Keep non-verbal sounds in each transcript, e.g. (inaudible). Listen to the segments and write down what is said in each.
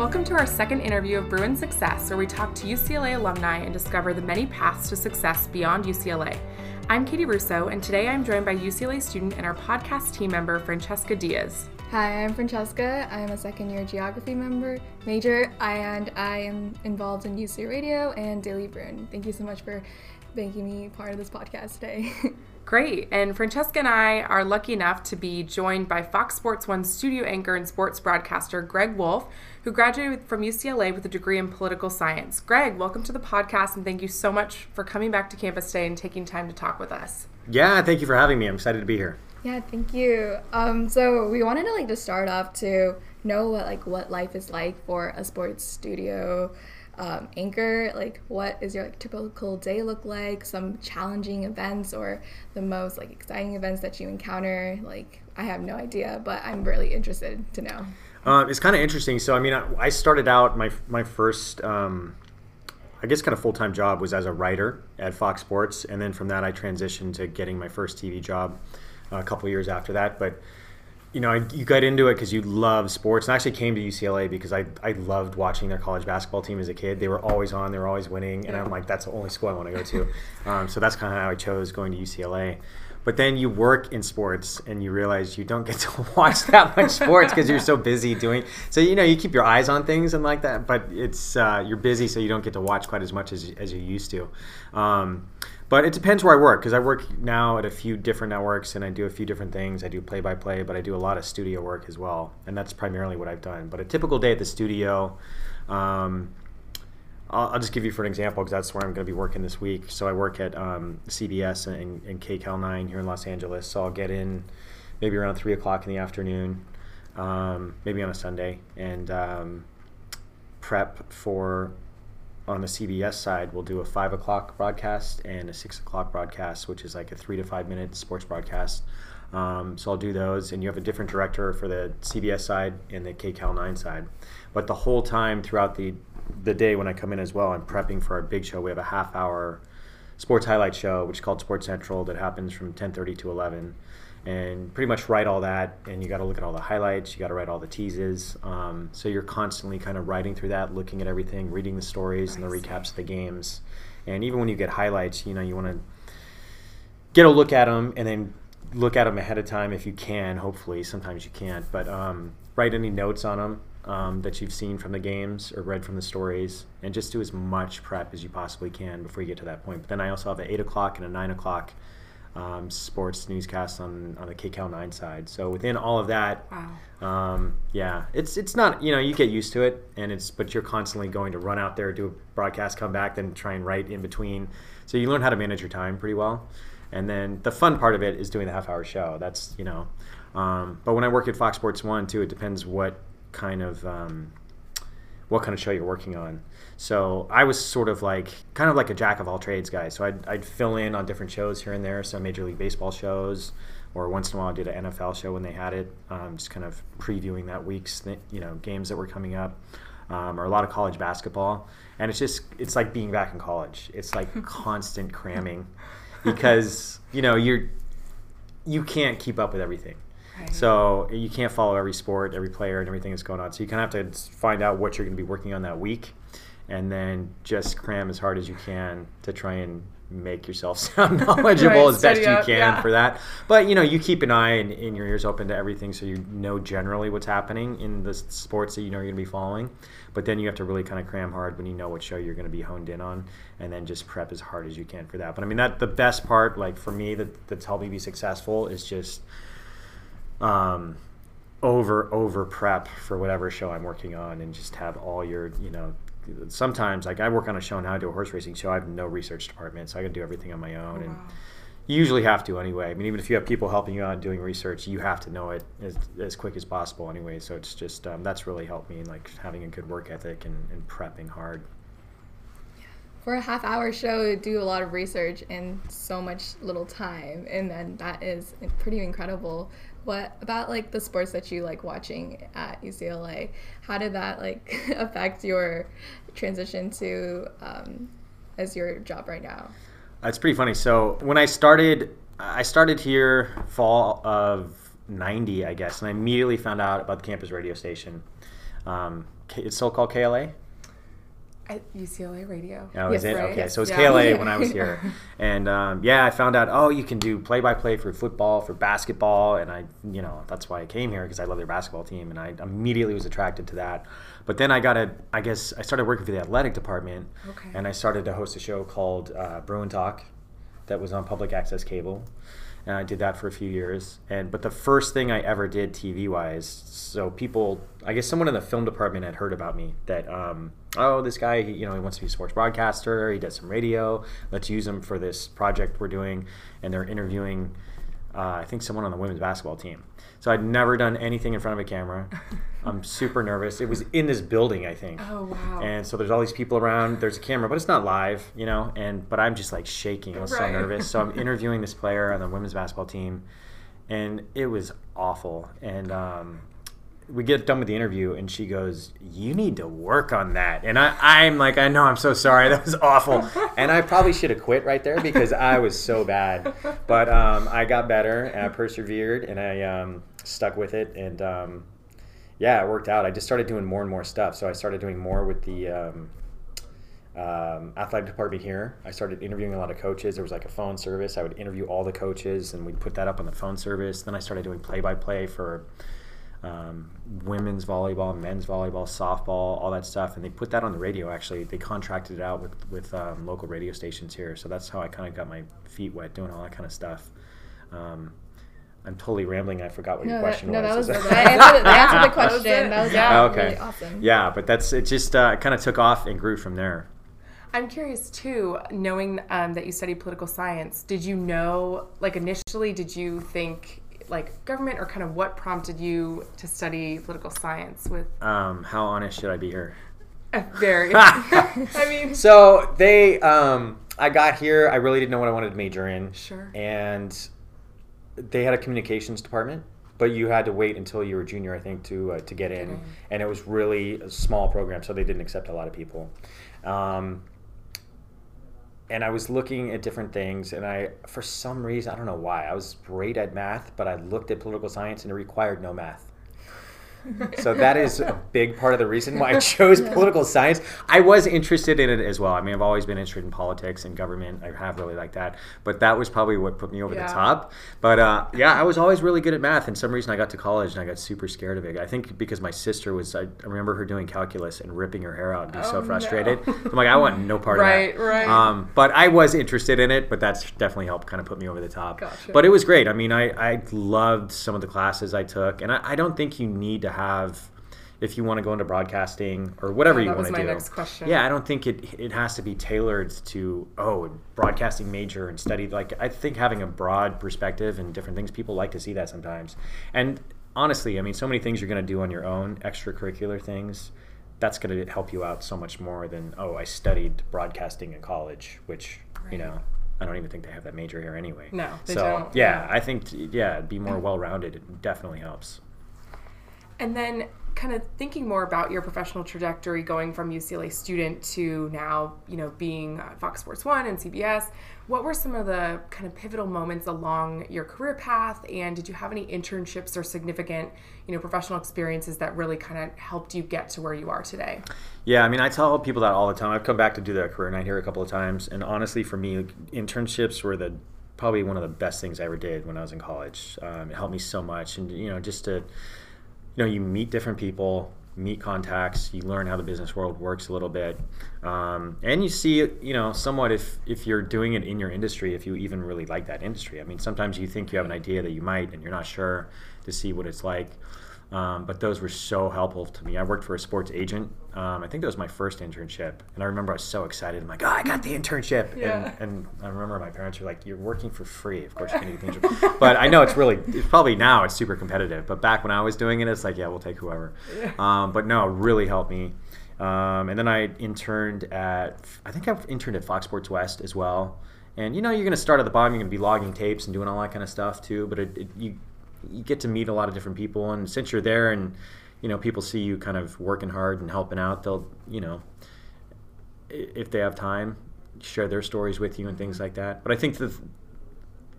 Welcome to our second interview of Bruin Success, where we talk to UCLA alumni and discover the many paths to success beyond UCLA. I'm Katie Russo, and today I'm joined by UCLA student and our podcast team member, Francesca Diaz. Hi, I'm Francesca. I'm a second year geography member major, and I am involved in UC Radio and Daily Bruin. Thank you so much for making me part of this podcast today. (laughs) Great. And Francesca and I are lucky enough to be joined by Fox Sports One studio anchor and sports broadcaster Greg Wolf, who graduated from UCLA with a degree in political science. Greg, welcome to the podcast and thank you so much for coming back to campus today and taking time to talk with us. Yeah, thank you for having me. I'm excited to be here. Yeah, thank you. Um, so we wanted to like to start off to know what like what life is like for a sports studio um, anchor like what is your like typical day look like? Some challenging events or the most like exciting events that you encounter? Like i have no idea but i'm really interested to know. Uh, it's kind of interesting. So i mean I, I, started out my my first um, i guess kind of full-time job was as a writer at fox sports. And then from that i transitioned to getting my first tv job uh, a couple years after that. But you know, you got into it because you love sports. And I actually came to UCLA because I, I loved watching their college basketball team as a kid. They were always on, they were always winning. And I'm like, that's the only school I want to go to. Um, so that's kind of how I chose going to UCLA. But then you work in sports and you realize you don't get to (laughs) watch that much sports because you're so busy doing. So you know you keep your eyes on things and like that, but it's uh, you're busy, so you don't get to watch quite as much as, as you used to. Um, but it depends where I work because I work now at a few different networks and I do a few different things. I do play by play, but I do a lot of studio work as well, and that's primarily what I've done. But a typical day at the studio, um, I'll, I'll, just give you for an example because that's where I'm going to be working this week. So I work at um, CBS and, and KCAL 9 here in Los Angeles. So I'll get in maybe around 3 o'clock in the afternoon, um, maybe on a Sunday, and um, prep for on the CBS side, we'll do a five o'clock broadcast and a six o'clock broadcast, which is like a three to five minute sports broadcast. Um, so I'll do those, and you have a different director for the CBS side and the KCAL 9 side. But the whole time throughout the the day when I come in as well, I'm prepping for our big show. We have a half hour sports highlight show, which is called Sports Central, that happens from 10:30 to 11 and pretty much write all that. And you got to look at all the highlights. You got to write all the teases. Um, so you're constantly kind of writing through that, looking at everything, reading the stories and the recaps of the games. And even when you get highlights, you know you want to get a look at them and then look at them ahead of time if you can. Hopefully, sometimes you can't, but um, write any notes on them. Um, that you've seen from the games or read from the stories, and just do as much prep as you possibly can before you get to that point. But then I also have an eight o'clock and a nine o'clock um, sports newscasts on, on the KCAL 9 side. So within all of that, wow. um, yeah, it's it's not you know you get used to it, and it's but you're constantly going to run out there, do a broadcast, come back, then try and write in between. So you learn how to manage your time pretty well. And then the fun part of it is doing the half hour show. That's you know, um, but when I work at Fox Sports One too, it depends what kind of um, what kind of show you're working on. So I was sort of like kind of like a jack of all trades guy. So I'd, I'd fill in on different shows here and there, some Major League Baseball shows, or once in a while I did an NFL show when they had it, um, just kind of previewing that week's you know games that were coming up, um, or a lot of college basketball. And it's just it's like being back in college. It's like (laughs) constant cramming because you know you're you can't keep up with everything. So you can't follow every sport, every player, and everything that's going on. So you kind of have to find out what you're going to be working on that week and then just cram as hard as you can to try and make yourself (laughs) sound knowledgeable right, as best you can yeah. for that. But you know, you keep an eye and, and, your ears open to everything, so you know generally what's happening in the sports that you know you're going to be following. But then you have to really kind of cram hard when you know what show you're going to be honed in on, and then just prep as hard as you can for that. But I mean, that the best part, like for me, that that's helped me be successful is just. Um, over over prep for whatever show I'm working on and just have all your you know sometimes like I work on a show now, I do a horse racing show. I have no research department, so I can do everything on my own, oh, and you usually have to anyway. I mean, even if you have people helping you out doing research, you have to know it as, as quick as possible anyway. So it's just um, that's really helped me in like having a good work ethic and, and prepping hard. For a half hour show, do a lot of research in so much little time, and then that is pretty incredible what about like the sports that you like watching at UCLA? How did that like (laughs) affect your transition to um, as your job right now? It's pretty funny. So when I started, I started here fall of '90, I guess, and I immediately found out about the campus radio station. Um, it's still called KLA. At UCLA Radio. Oh, is it? right. Okay, so it's Yeah. KLA when I was (laughs) here, and um, yeah, I found out. Oh, you can do play-by-play for football, for basketball, and I, you know, that's why I came here because I love their basketball team, and I immediately was attracted to that. But then I got a, I guess I started working for the athletic department, Okay. and I started to host a show called uh, Bruin Talk, that was on public access cable. And I did that for a few years. And but the first thing I ever did TV wise, so people, I guess someone in the film department had heard about me that, um, oh, this guy, he, you know, he wants to be a sports broadcaster. He does some radio. Let's use him for this project we're doing. And they're interviewing, uh, I think, someone on the women's basketball team. So I'd never done anything in front of a camera. (laughs) I'm super nervous. It was in this building, I think. Oh wow. and so there's all these people around. There's a camera but it's not live you know? And but i'm just like shaking. I was so nervous. So i'm (laughs) interviewing this player on the women's basketball team and it was awful. And um, we get done with the interview and she goes you need to work on that. And I, i'm like i know i'm so sorry. That was awful. And i probably should have quit right there because i was so bad. But um, i got better and i persevered and i um, stuck with it. And um, yeah, it worked out. I just started doing more and more stuff. So I started doing more with the um, um, athletic department here. I started interviewing a lot of coaches. There was like a phone service. I would interview all the coaches, and we'd put that up on the phone service. Then I started doing play-by-play for um, women's volleyball, men's volleyball, softball, all that stuff, and they put that on the radio. Actually, they contracted it out with with um, local radio stations here. So that's how I kind of got my feet wet doing all that kind of stuff. Um, I'm totally rambling. I forgot what your question that, no, that was. was (laughs) I answered, I answered the That was question. That was Yeah. really okay. awesome. Yeah, but that's it. Just uh, kind of took off and grew from there. I'm curious too, knowing um, that you studied political science. Did you know, like initially, did you think like government, or kind of what prompted you to study political science? With Um, how honest should I be here? very, (laughs) (laughs) I mean, So they, um, I got here. I really didn't know what I wanted to major in. Sure. And they had a communications department, but you had to wait until you were junior, I think, to uh, to get in. in. And it was really a small program, so they didn't accept a lot of people. Um, and I was looking at different things, and I, for some reason, I don't know why, I was great at math, but I looked at political science, and it required no math. So that is a big part of the reason why I chose political science. I was interested in it as well. I mean, I've always been interested in politics and government. I have really liked that, but that was probably what put me over Yeah. the top. But uh, yeah, I was always really good at math. And some reason I got to college and I got super scared of it. I think because my sister was. I, remember her doing calculus and ripping her hair out and being Oh, so no. frustrated. I'm like, I want no part Right, of that. right. Um, but I was interested in it. But that's definitely helped kind of put me over the top. Gotcha. But it was great. I mean, I, I loved some of the classes I took, and I, I don't think you need to have, if you want to go into broadcasting or whatever Yeah, you that want was to my do. next question. Yeah, I don't think it it has to be tailored to oh broadcasting major and study. Like I think having a broad perspective and different things, people like to see that sometimes. And honestly, I mean, so many things you're going to do on your own, extracurricular things. That's going to help you out so much more than oh, I studied broadcasting in college, which you know. I don't even think they have that major here anyway. No, they so don't. yeah, I think yeah, be more well rounded. It definitely helps. And then, kind of thinking more about your professional trajectory, going from UCLA student to now, you know, being Fox Sports One and CBS. What were some of the kind of pivotal moments along your career path? And did you have any internships or significant, you know, professional experiences that really kind of helped you get to where you are today? Yeah, I mean, I tell people that all the time. I've come back to do the career night here a couple of times, and honestly, for me, internships were the probably one of the best things I ever did when I was in college. Um, it helped me so much, and you know, just to you know, you meet different people, meet contacts, you learn how the business world works a little bit, um, and you see, you know, somewhat if if you're doing it in your industry, if you even really like that industry. I mean, sometimes you think you have an idea that you might, and you're not sure to see what it's like. Um, but those were so helpful to me. I worked for a sports agent. Um, I think that was my first internship, and I remember I was so excited. I'm like, "Oh, I got the internship!" Yeah. And, and I remember my parents were like, "You're working for free. Of course you're going to get the internship." but I know it's really, it's probably now it's super competitive. But back when I was doing it, it's like, yeah, we'll take whoever. Um, but no, it really helped me. Um, and then I interned at, I think I've interned at Fox Sports West as well. And you know, you're going to start at the bottom. You're going to be logging tapes and doing all that kind of stuff too. But it, it, you you get to meet a lot of different people, and since you're there, and you know, people see you kind of working hard and helping out, they'll you know, if they have time, share their stories with you and things like that. But I think the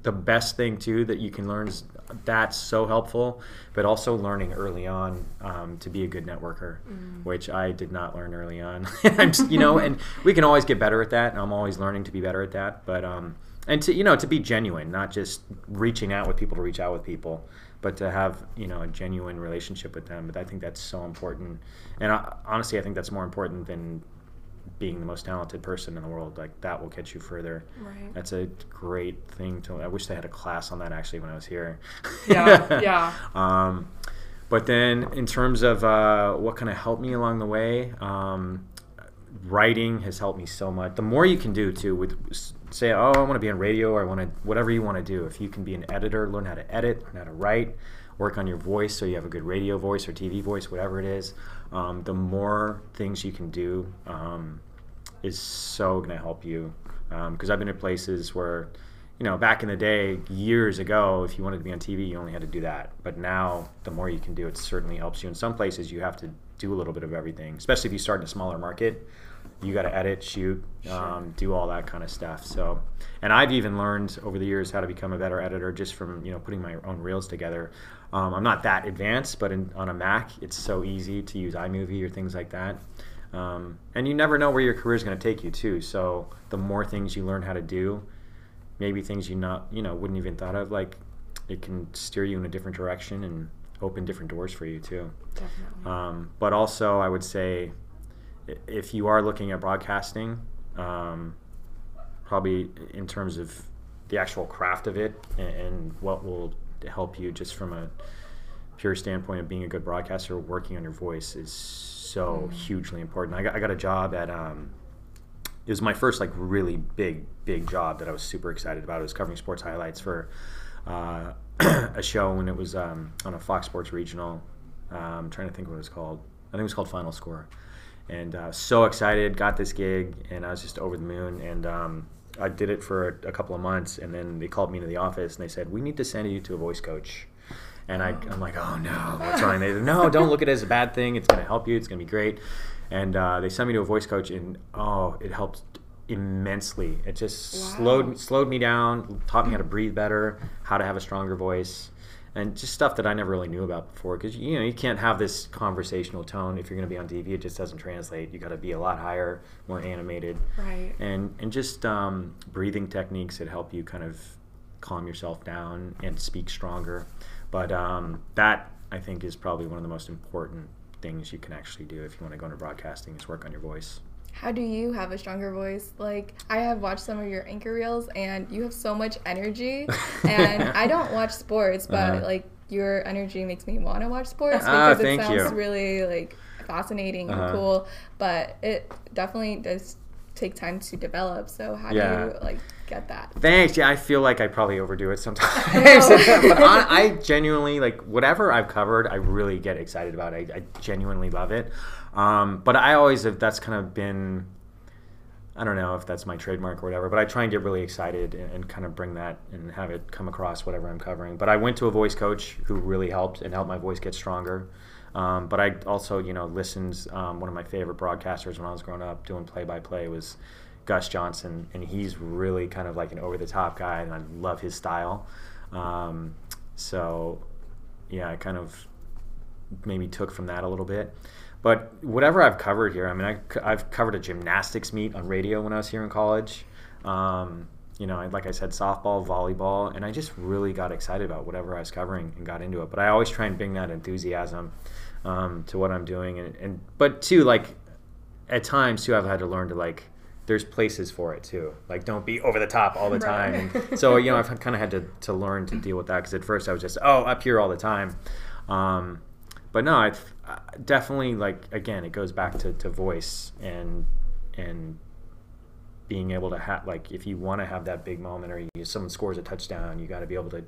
the best thing too that you can learn is that's so helpful, but also learning early on um, to be a good networker, mm. which I did not learn early on. (laughs) you know, and we can always get better at that, and I'm always learning to be better at that. But um, and to you know to be genuine, not just reaching out with people to reach out with people, but to have you know a genuine relationship with them. But I think that's so important, and I, honestly, I think that's more important than being the most talented person in the world. Like that will get you further. Right. That's a great thing to. I wish they had a class on that actually when I was here. Yeah. (laughs) yeah. Um, but then in terms of uh, what kind of helped me along the way, um, writing has helped me so much. The more you can do too with say, oh, I want to be on radio or I want to whatever you want to do. If you can be an editor, learn how to edit, learn how to write, work on your voice so you have a good radio voice or TV voice, whatever it is. Um, the more things you can do um, is so going to help you. Because um, I've been in places where, you know, back in the day, years ago, if you wanted to be on TV, you only had to do that. But now, the more you can do, it certainly helps you. In some places, you have to do a little bit of everything, especially if you start in a smaller market you got to edit, shoot, um, do all that kind of stuff. So, and I've even learned over the years how to become a better editor just from you know putting my own reels together. Um, I'm not that advanced, but in, on a Mac, it's so easy to use iMovie or things like that. Um, and you never know where your career is going to take you too. So the more things you learn how to do, maybe things you not you know wouldn't even thought of, like it can steer you in a different direction and open different doors for you too. Definitely. Um, but also, I would say if you are looking at broadcasting, um, probably in terms of the actual craft of it and, and, what will help you just from a pure standpoint of being a good broadcaster, working on your voice is so mm. hugely important. I got, I got a job at, um, it was my first like really big, big job that I was super excited about. I was covering sports highlights for uh, (clears throat) a show when it was um, on a Fox Sports regional. I'm um, trying to think what it was called. I think it was called Final Score and uh, so excited. Got this gig, and I was just over the moon. And um, I did it for a, a, couple of months, and then they called me into the office and they said, "We need to send you to a voice coach." And I, am like, "Oh no, what's wrong?" They said, "No, (laughs) don't look at it as a bad thing. It's going to help you. It's going to be great." And uh, they sent me to a voice coach, and oh, it helped immensely. It just wow. slowed slowed me down, taught me how to breathe better, how to have a stronger voice and just stuff that I never really knew about before. Because you know you can't have this conversational tone if you're going to be on TV. It just doesn't translate. You got to be a lot higher, more animated, right? And and just um, breathing techniques that help you kind of calm yourself down and speak stronger. But um, that I think is probably one of the most important things you can actually do if you want to go into broadcasting is work on your voice. How do you have a stronger voice? Like I have watched some of your anchor reels and you have so much energy (laughs) and I don't watch sports, but uh-huh. like your energy makes me want to watch sports ah, because it sounds you. really like fascinating uh-huh. and cool, but it definitely does take time to develop. So how yeah. do you like get that? Thanks. Yeah, I feel like I probably overdo it sometimes. (laughs) (laughs) but on, I genuinely like whatever I've covered. I really get excited about. It. I, I genuinely love it. Um, but I always have. That's kind of been. I don't know if that's my trademark or whatever, but I try and get really excited and, and, kind of bring that and have it come across whatever I'm covering. But I went to a voice coach who really helped and helped my voice get stronger. Um, but I also, you know, listened. Um, one of my favorite broadcasters when I was growing up doing play by play was Gus Johnson, and he's really kind of like an over the top guy, and I love his style. Um, so, yeah, I kind of maybe took from that a little bit. But whatever I've covered here, I mean, I, have covered a gymnastics meet on radio when I was here in college. Um, you know, like I said, softball, volleyball, and I just really got excited about whatever I was covering and got into it. But I always try and bring that enthusiasm um, to what I'm doing, and, and but too like at times too I've had to learn to like there's places for it too. Like don't be over the top all the time. And (laughs) so you know I've kind of had to to learn to deal with that because at first I was just oh up here all the time. Um, but no, I definitely like again it goes back to, to voice and and being able to have like if you want to have that big moment or you, someone scores a touchdown, you got to be able to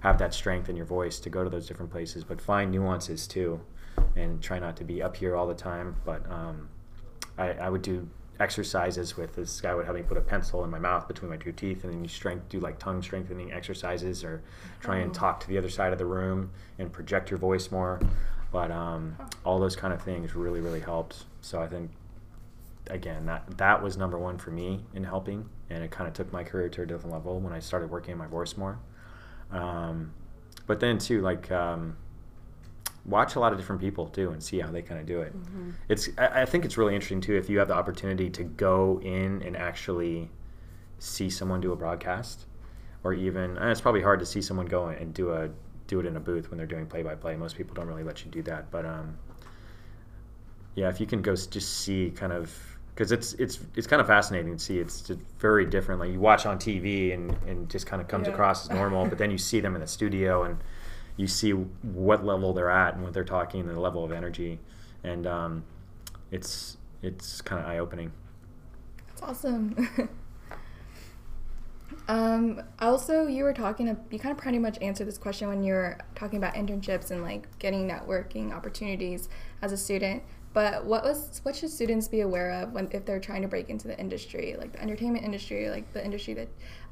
have that strength in your voice to go to those different places, but find nuances too and try not to be up here all the time. But um, I, I, would do exercises with this guy would have me put a pencil in my mouth between my two teeth and then you strength do like tongue strengthening exercises or try and oh. talk to the other side of the room and project your voice more but um, all those kind of things really really helped so i think again, that that was number one for me in helping, and it kind of took my career to a different level when I started working in my voice more. Um, but then too, like um, watch a lot of different people too and see how they kind of do it. Mm-hmm. It's I, I, think it's really interesting too if you have the opportunity to go in and actually see someone do a broadcast, or even it's probably hard to see someone go and do a do it in a booth when they're doing play by play. Most people don't really let you do that, but um, yeah, if you can go just see kind of because it's it's it's kind of fascinating to see. It's very different. Like you watch on TV and and just kind of comes yeah. across as normal, but then you see them in the studio and you see what level they're at and what they're talking and the level of energy, and um, it's it's kind of eye opening. That's awesome. (laughs) um, also, you were talking. You kind of pretty much answered this question when you were talking about internships and like getting networking opportunities as a student. But what was what should students be aware of when if they're trying to break into the industry, like the entertainment industry, like the industry that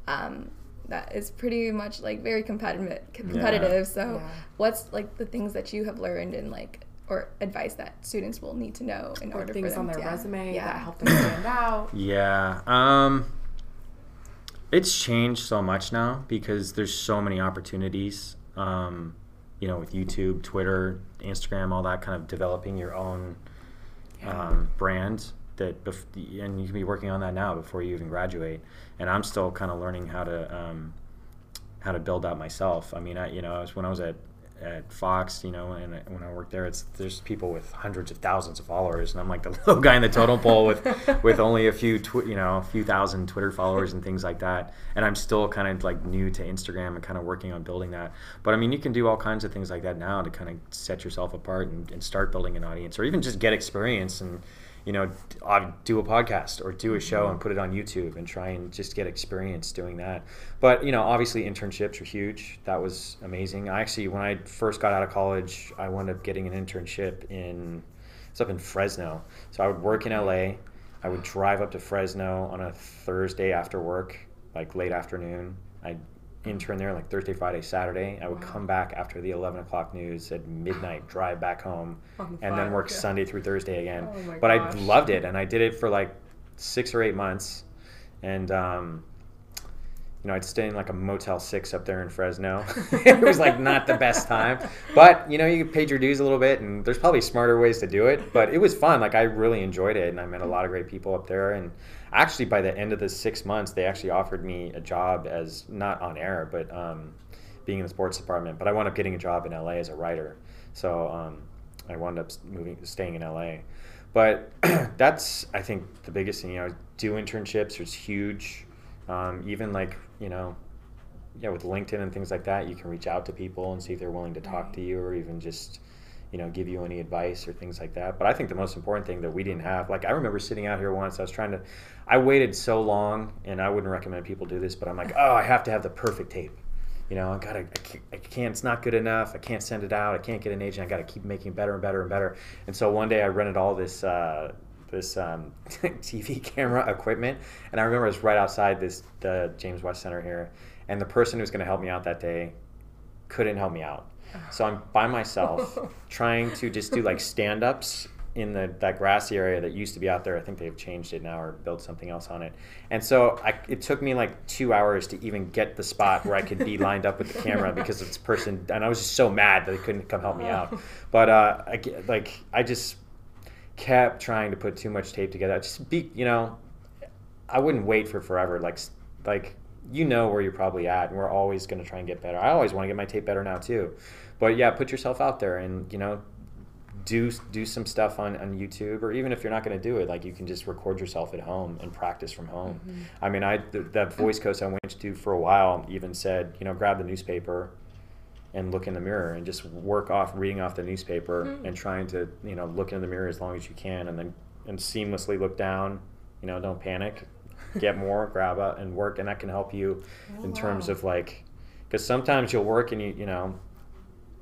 um, that is pretty much like very competitive competitive yeah. so yeah. what's like the things that you have learned and like or advice that students will need to know in or order things for them on their to, resume yeah. that help them stand out yeah um it's changed so much now because there's so many opportunities um you know with youtube twitter instagram all that kind of developing your own um, brand that bef- and you can be working on that now before you even graduate. And i'm still kind of learning how to um, how to build out myself. I mean i you know I was, when i was at at Fox, you know, and when I worked there, it's there's people with hundreds of thousands of followers, and I'm like the (laughs) little guy in the totem pole with (laughs) with only a few, tw- you know, a few thousand Twitter followers and things like that. And I'm still kind of like new to Instagram and kind of working on building that. But I mean, you can do all kinds of things like that now to kind of set yourself apart and, and start building an audience, or even just get experience and you know, do a podcast or do a show and put it on YouTube and try and just get experience doing that. But you know, obviously internships are huge. That was amazing. I actually, when I first got out of college, I wound up getting an internship in it's up in Fresno. So I would work in LA. I would drive up to Fresno on a Thursday after work, like late afternoon. I'd intern there like Thursday, Friday, Saturday. I would wow. come back after the 11 o'clock news at midnight, (sighs) drive back home, and then work yeah. Sunday through Thursday again. Oh but gosh. I loved it, and I did it for like six or eight months. And, um, you know, I'd stay in like a Motel 6 up there in Fresno. (laughs) it was like not the best time. But, you know, you paid your dues a little bit, and there's probably smarter ways to do it. But it was fun. Like, I really enjoyed it, and I met a lot of great people up there. And, actually by the end of the six months they actually offered me a job as not on air but um, being in the sports department but i wound up getting a job in la as a writer. So um, i wound up moving staying in la but (clears throat) that's i think the biggest thing you know do internships it's huge. Um, even like you know yeah with linkedin and things like that you can reach out to people and see if they're willing to talk to you or even just you know, give you any advice or things like that. But I think the most important thing that we didn't have, like I remember sitting out here once, I was trying to, I waited so long, and I wouldn't recommend people do this, but I'm like, (laughs) oh, I have to have the perfect tape. You know, I gotta, I can't, I can't, it's not good enough. I can't send it out. I can't get an agent. I gotta keep making better and better and better. And so one day I rented all this, uh, this um, (laughs) TV (laughs) camera equipment, and I remember I was right outside this the James West Center here, and the person who was going to help me out that day couldn't help me out so I'm by myself (laughs) trying to just do like stand ups in the that grassy area that used to be out there. I think they've changed it now or built something else on it. And so I, it took me like two hours to even get the spot where I could be lined up with the camera (laughs) because this person and I was just so mad that they couldn't come help me out. But uh, I, like I just kept trying to put too much tape together. I just be you know, I wouldn't wait for forever. Like like you know where you're probably at, and we're always going to try and get better. I always want to get my tape better now too, but yeah, put yourself out there and you know do do some stuff on, on YouTube, or even if you're not going to do it, like you can just record yourself at home and practice from home. Mm-hmm. I mean, I the, that voice coach I went to for a while even said, you know, grab the newspaper and look in the mirror and just work off reading off the newspaper mm-hmm. and trying to you know look in the mirror as long as you can, and then and seamlessly look down. You know, don't panic get more, grab it, and work, and that can help you oh, in terms wow. of like, because sometimes you'll work and you you know,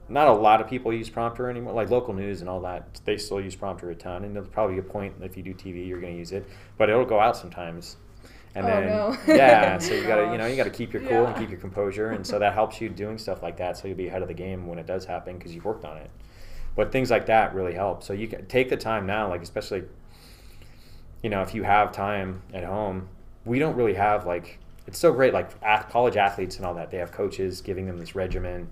not a lot of people use prompter anymore. Like local news and all that, they still use prompter a ton, and there's probably a point if you do TV, you're going to use it, but it'll go out sometimes. And oh, then no. yeah, so (laughs) you gotta you know you gotta keep your cool yeah. and keep your composure, and so that helps you doing stuff like that. So you'll be ahead of the game when it does happen because you've worked on it. But things like that really help. So you can take the time now, like especially you know, if you have time at home, we don't really have like it's so great like college athletes and all that. They have coaches giving them this regimen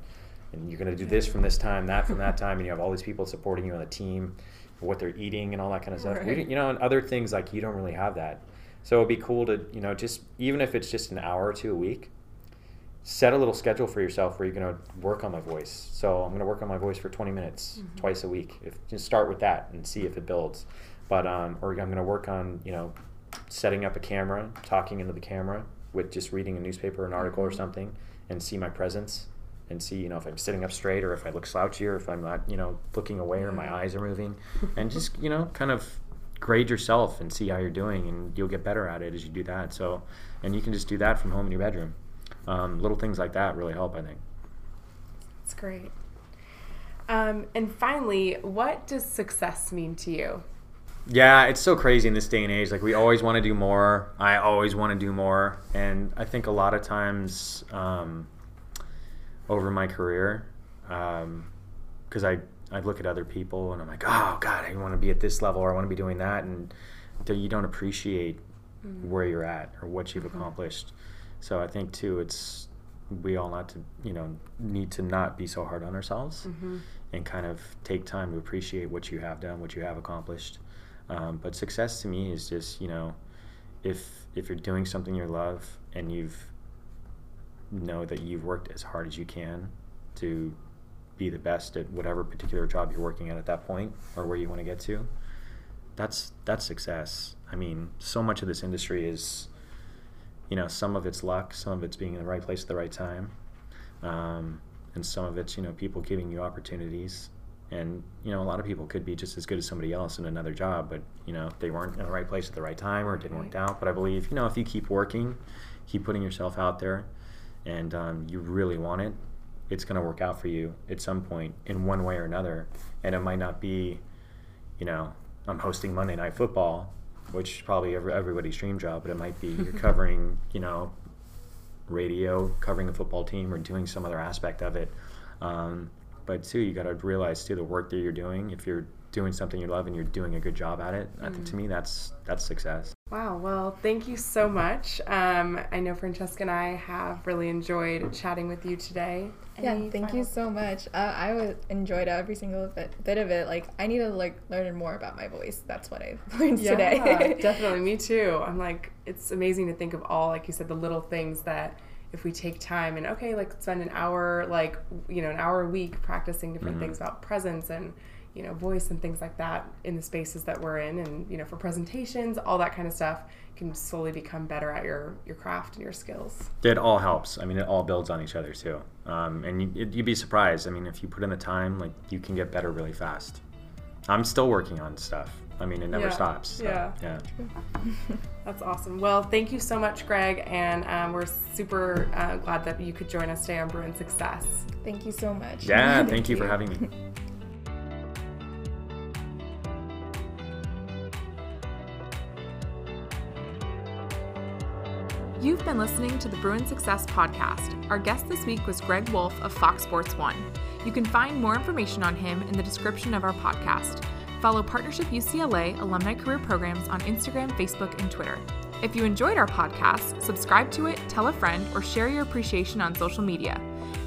and you're going to do this from this time, that from that time and you have all these people supporting you on the team, what they're eating and all that kind of stuff. Right. you know, and other things like you don't really have that. So it'd be cool to, you know, just even if it's just an hour or two a week, set a little schedule for yourself where you're going to work on my voice. So I'm going to work on my voice for 20 minutes twice a week. If just start with that and see if it builds. But um, or I'm going to work on you know setting up a camera, talking into the camera with just reading a newspaper, or an article, or something, and see my presence and see you know if I'm sitting up straight or if I look slouchy or if I'm not you know looking away or my eyes are moving, (laughs) and just you know kind of grade yourself and see how you're doing and you'll get better at it as you do that. So and you can just do that from home in your bedroom. Um, little things like that really help, I think. That's great. Um, and finally, what does success mean to you? Yeah, it's so crazy in this day and age. Like we always want to do more. I always want to do more, and I think a lot of times um, over my career, um, because I I look at other people and I'm like, oh God, I want to be at this level or I want to be doing that, and you don't appreciate mm-hmm. where you're at or what you've mm-hmm. accomplished. So I think too, it's we all not to you know need to not be so hard on ourselves mm-hmm. and kind of take time to appreciate what you have done, what you have accomplished. Um, but success to me is just you know, if if you're doing something you love and you've know that you've worked as hard as you can to be the best at whatever particular job you're working at at that point or where you want to get to. That's that's success. I mean, so much of this industry is, you know, some of it's luck, some of it's being in the right place at the right time, um, and some of it's you know people giving you opportunities. And you know, a lot of people could be just as good as somebody else in another job, but you know, they weren't in the right place at the right time or it didn't work out. But I believe you know, if you keep working, keep putting yourself out there, and um, you really want it, it's going to work out for you at some point in one way or another. And it might not be, you know, I'm hosting Monday Night Football, which is probably every, everybody's dream job, but it might be you're (laughs) covering, you know, radio, covering the football team, or doing some other aspect of it. Um, but too, you got to realize too the work that you're doing. If you're doing something you love and you're doing a good job at it, I think to me that's that's success. Wow. Well, thank you so much. Um, I know Francesca and I have really enjoyed chatting with you today. Yeah, Any thank final- you so much. Uh, I was enjoyed every single bit, bit of it. Like I need to like learn more about my voice. That's what i've (laughs) learned Yeah, today. definitely. Me too. I'm like, it's amazing to think of all, like you said, the little things that if we take time and okay, like spend an hour, like you know, an hour a week practicing different things about presence and you know, voice and things like that in the spaces that we're in, and you know, for presentations, all that kind of stuff can slowly become better at your your craft and your skills. It all helps. I mean, it all builds on each other too. Um, and you, you'd be surprised. I mean, if you put in the time, like you can get better really fast. I'm still working on stuff. I mean, it never Yeah. stops. so, Yeah. Yeah. (laughs) That's awesome. Well, thank you so much, Greg, and um, we're super uh, glad that you could join us today on Bruin Success. thank you so much. Yeah. (laughs) Thank you for having me. You've been listening to the Bruin Success Podcast. Our guest this week was Greg Wolf of Fox Sports One. You can find more information on him in the description of our podcast. Follow Partnership UCLA alumni career programs on Instagram, Facebook, and Twitter. If you enjoyed our podcast, subscribe to it, tell a friend, or share your appreciation on social media.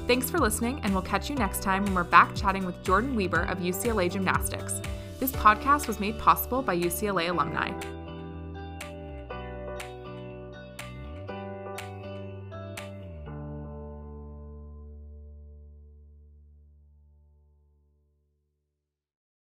Thanks for listening, and we'll catch you next time when we're back chatting with Jordan Weber of UCLA Gymnastics. This podcast was made possible by UCLA alumni.